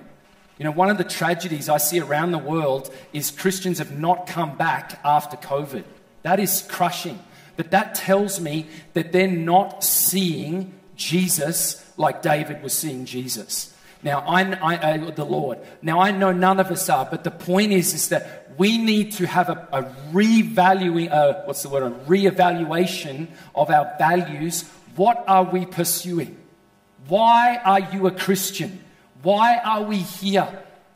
You know, one of the tragedies I see around the world is Christians have not come back after COVID. That is crushing. But that tells me that they're not seeing Jesus like David was seeing Jesus. Now, I, I, the Lord. Now, I know none of us are, but the point is, is that we need to have a, a revaluing, uh, what's the word, a reevaluation of our values what are we pursuing? Why are you a Christian? Why are we here?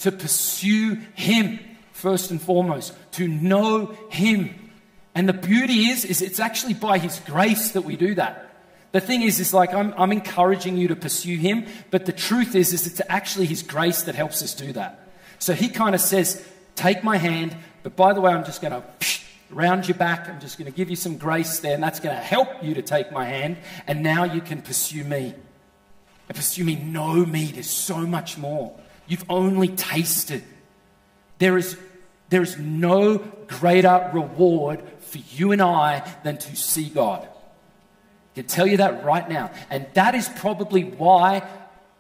To pursue Him first and foremost, to know Him. And the beauty is, is it's actually by His grace that we do that. The thing is, is like I'm, I'm encouraging you to pursue Him, but the truth is, is it's actually His grace that helps us do that. So He kind of says, "Take my hand," but by the way, I'm just going to round your back. I'm just going to give you some grace there, and that's going to help you to take my hand. And now you can pursue me. And pursue me, know me. There's so much more. You've only tasted. There is, there is no greater reward for you and I than to see God. I can tell you that right now. And that is probably why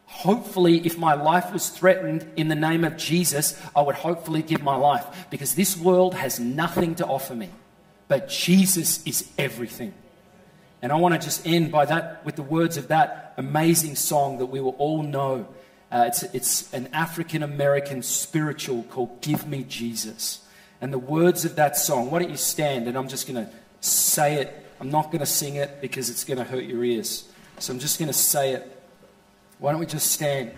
hopefully, if my life was threatened in the name of Jesus, I would hopefully give my life because this world has nothing to offer me. But Jesus is everything. And I want to just end by that with the words of that amazing song that we will all know. Uh, it's, it's an African American spiritual called Give Me Jesus. And the words of that song, why don't you stand and I'm just going to say it. I'm not going to sing it because it's going to hurt your ears. So I'm just going to say it. Why don't we just stand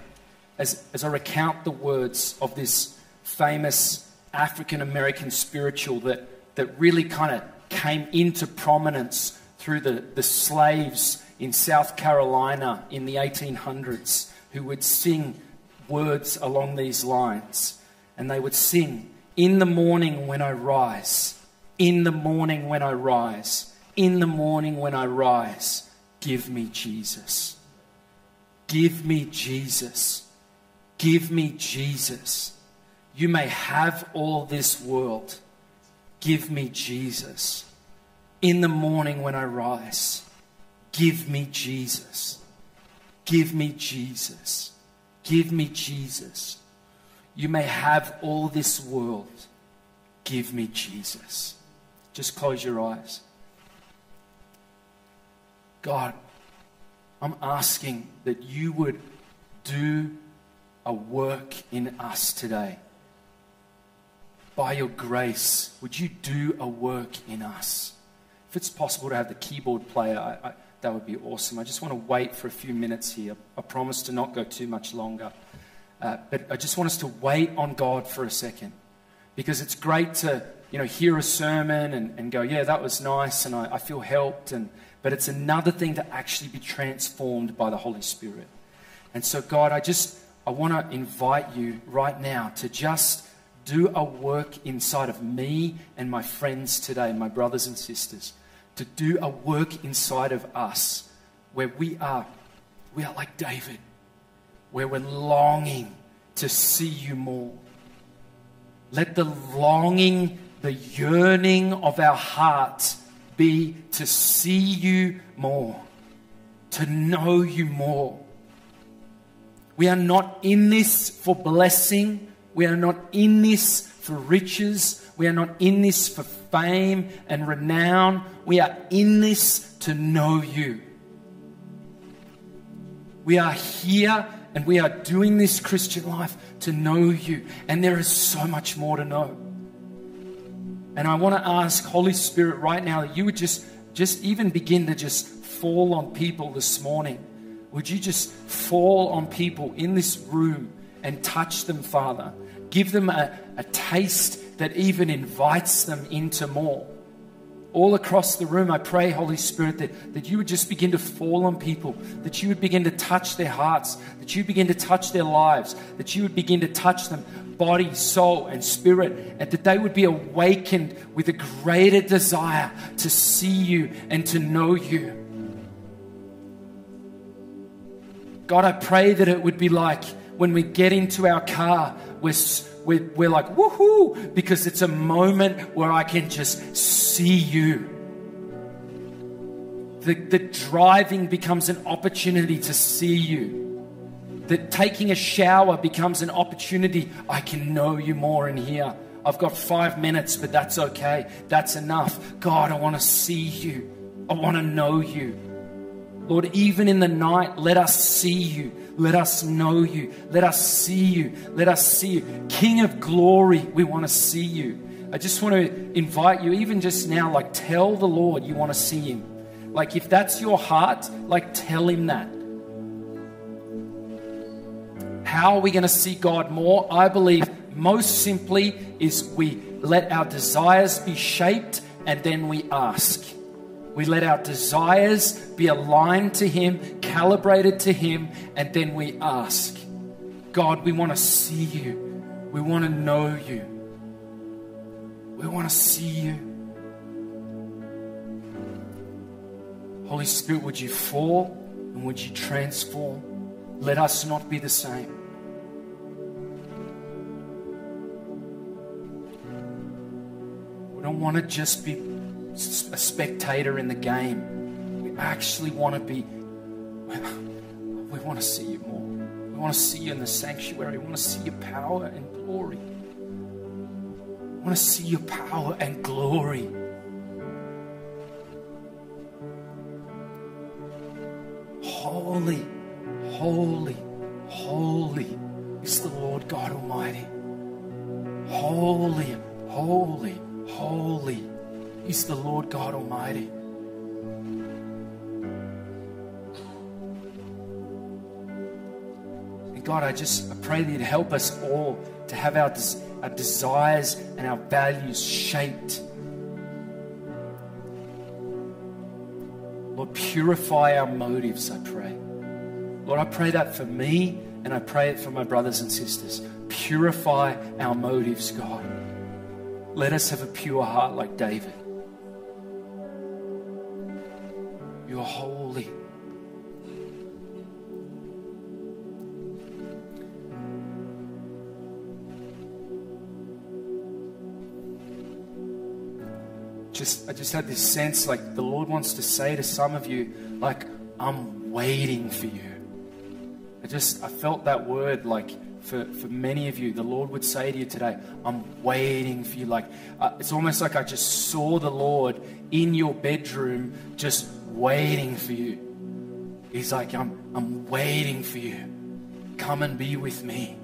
as, as I recount the words of this famous African American spiritual that, that really kind of came into prominence through the, the slaves in South Carolina in the 1800s who would sing words along these lines. And they would sing, In the morning when I rise, in the morning when I rise, in the morning when I rise, give me Jesus. Give me Jesus. Give me Jesus. You may have all this world. Give me Jesus. In the morning when I rise, give me Jesus. Give me Jesus. Give me Jesus. You may have all this world. Give me Jesus. Just close your eyes. God, I'm asking that you would do a work in us today. By your grace, would you do a work in us? If it's possible to have the keyboard player, I, I, that would be awesome. I just want to wait for a few minutes here. I promise to not go too much longer. Uh, but I just want us to wait on God for a second. Because it's great to, you know, hear a sermon and, and go, yeah, that was nice, and I, I feel helped, and but it's another thing to actually be transformed by the Holy Spirit. And so, God, I just I want to invite you right now to just do a work inside of me and my friends today, my brothers and sisters, to do a work inside of us where we are we are like David, where we're longing to see you more. Let the longing, the yearning of our hearts be to see you more, to know you more. We are not in this for blessing. We are not in this for riches. We are not in this for fame and renown. We are in this to know you. We are here and we are doing this Christian life to know you. And there is so much more to know. And I want to ask Holy Spirit right now that you would just just even begin to just fall on people this morning. Would you just fall on people in this room and touch them, Father? Give them a, a taste that even invites them into more. All across the room, I pray, Holy Spirit, that, that you would just begin to fall on people, that you would begin to touch their hearts, that you begin to touch their lives, that you would begin to touch them body, soul, and spirit, and that they would be awakened with a greater desire to see you and to know you. God, I pray that it would be like when we get into our car, we're, we're, we're like, woohoo, because it's a moment where I can just see you. The, the driving becomes an opportunity to see you. That taking a shower becomes an opportunity. I can know you more in here. I've got five minutes, but that's okay. That's enough. God, I want to see you. I want to know you. Lord, even in the night, let us see you. Let us know you. Let us see you. Let us see you. King of glory, we want to see you. I just want to invite you, even just now, like tell the Lord you want to see him. Like if that's your heart, like tell him that. How are we going to see God more? I believe most simply is we let our desires be shaped and then we ask. We let our desires be aligned to Him, calibrated to Him, and then we ask God, we want to see you. We want to know you. We want to see you. Holy Spirit, would you fall and would you transform? Let us not be the same. We don't want to just be a spectator in the game. We actually want to be, we want to see you more. We want to see you in the sanctuary. We want to see your power and glory. We want to see your power and glory. Holy, holy, holy is the Lord God Almighty. Holy, holy, holy is the Lord God Almighty. And God, I just I pray that you'd help us all to have our, our desires and our values shaped. Lord, purify our motives, I pray. Lord, I pray that for me and I pray it for my brothers and sisters. Purify our motives, God. Let us have a pure heart like David. You are holy. Just, I just had this sense like the Lord wants to say to some of you, like, I'm waiting for you. I just, I felt that word like for, for many of you, the Lord would say to you today, I'm waiting for you. Like, uh, it's almost like I just saw the Lord in your bedroom just waiting for you. He's like, I'm, I'm waiting for you. Come and be with me.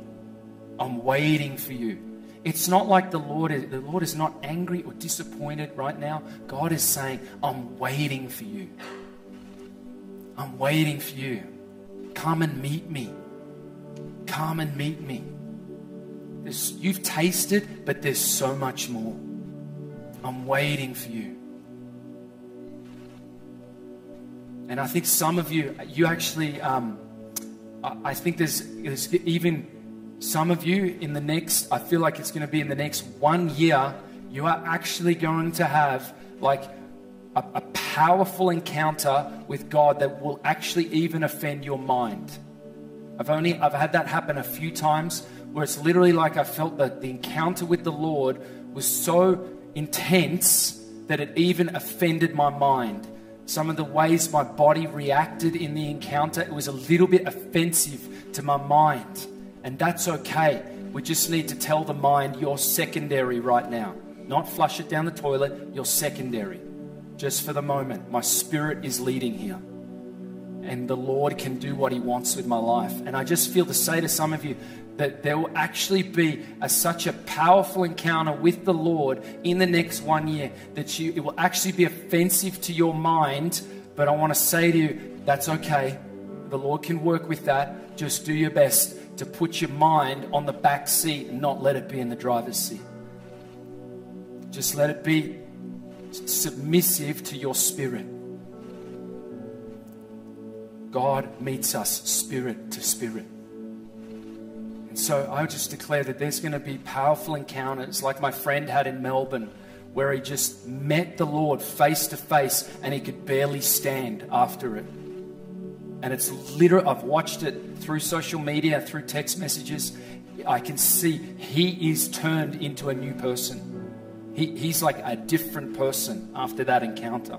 I'm waiting for you. It's not like the Lord is, the Lord is not angry or disappointed right now. God is saying, I'm waiting for you. I'm waiting for you. Come and meet me. Come and meet me. There's, you've tasted, but there's so much more. I'm waiting for you. And I think some of you, you actually, um, I think there's, there's even some of you in the next, I feel like it's going to be in the next one year, you are actually going to have like a, a powerful encounter with God that will actually even offend your mind. I've only I've had that happen a few times where it's literally like I felt that the encounter with the Lord was so intense that it even offended my mind some of the ways my body reacted in the encounter, it was a little bit offensive to my mind. And that's okay. We just need to tell the mind you're secondary right now. Not flush it down the toilet, you're secondary. Just for the moment. My spirit is leading here. And the Lord can do what He wants with my life. And I just feel to say to some of you, that there will actually be a, such a powerful encounter with the Lord in the next one year that you, it will actually be offensive to your mind. But I want to say to you, that's okay. The Lord can work with that. Just do your best to put your mind on the back seat and not let it be in the driver's seat. Just let it be submissive to your spirit. God meets us spirit to spirit. And so I just declare that there's going to be powerful encounters like my friend had in Melbourne, where he just met the Lord face to face and he could barely stand after it. And it's literal, I've watched it through social media, through text messages. I can see he is turned into a new person. He, he's like a different person after that encounter.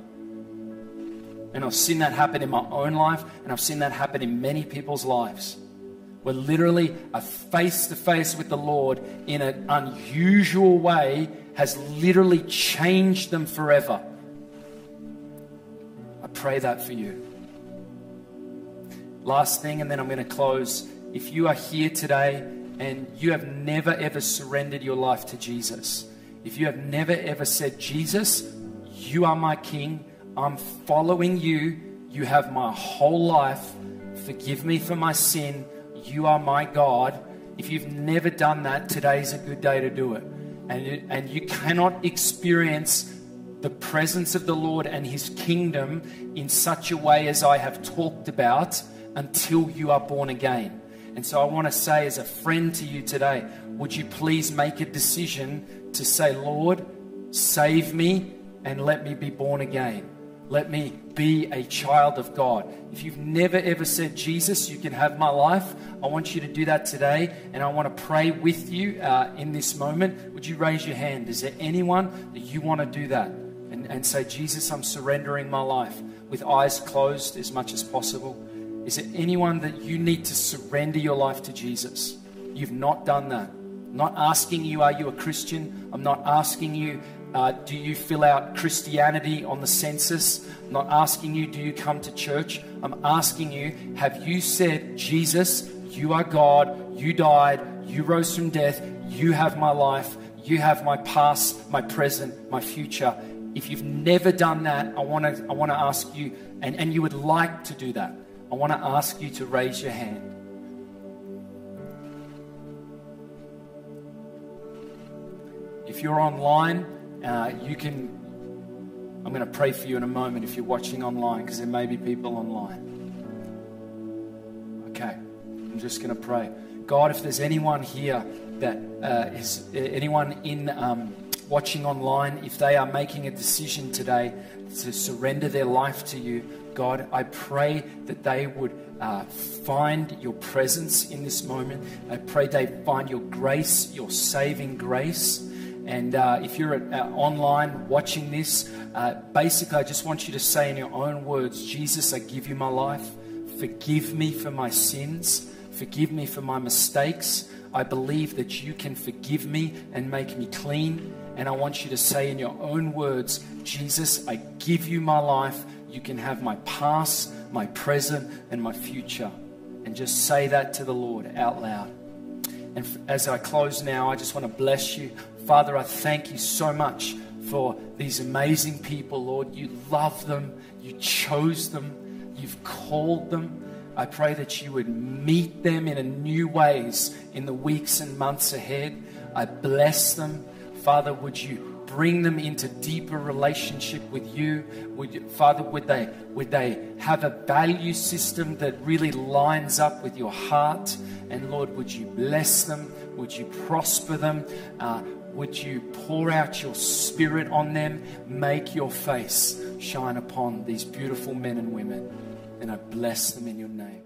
And I've seen that happen in my own life, and I've seen that happen in many people's lives Where literally a face to face with the Lord in an unusual way has literally changed them forever. I pray that for you. Last thing, and then I'm going to close. If you are here today and you have never ever surrendered your life to Jesus, if you have never ever said, Jesus, you are my King, I'm following you, you have my whole life, forgive me for my sin you are my God. If you've never done that, today's a good day to do it. And, and you cannot experience the presence of the Lord and His kingdom in such a way as I have talked about until you are born again. And so I want to say, as a friend to you today, would you please make a decision to say, Lord, save me and let me be born again? Let me be a child of God. If you've never ever said, Jesus, you can have my life, I want you to do that today. And I want to pray with you uh, in this moment. Would you raise your hand? Is there anyone that you want to do that? And, and say, Jesus, I'm surrendering my life with eyes closed as much as possible. Is there anyone that you need to surrender your life to Jesus? You've not done that. I'm not asking you, are you a Christian? I'm not asking you, uh, do you fill out Christianity on the census? I'm not asking you, do you come to church? I'm asking you, have you said, Jesus, you are God, you died, you rose from death, you have my life, you have my past, my present, my future. If you've never done that, I want to I want to ask you, and, and you would like to do that, I want to ask you to raise your hand. If you're online, uh, you can, I'm going to pray for you in a moment if you're watching online, because there may be people online. Okay, I'm just going to pray. God, if there's anyone here that uh, is anyone in um, watching online, if they are making a decision today to surrender their life to you, God, I pray that they would uh, find your presence in this moment. I pray they find your grace, your saving grace. And uh, if you're at, uh, online watching this, uh, basically, I just want you to say in your own words Jesus, I give you my life. Forgive me for my sins. Forgive me for my mistakes. I believe that you can forgive me and make me clean. And I want you to say in your own words, Jesus, I give you my life. You can have my past, my present, and my future. And just say that to the Lord out loud. And as I close now, I just want to bless you. Father, I thank you so much for these amazing people, Lord. You love them, you chose them, you've called them. I pray that you would meet them in a new ways in the weeks and months ahead. I bless them. Father, would you bring them into deeper relationship with you? Would you, Father, would they would they have a value system that really lines up with your heart? And Lord, would you bless them? Would you prosper them? Uh, would you pour out your spirit on them? Make your face shine upon these beautiful men and women. And I bless them in your name.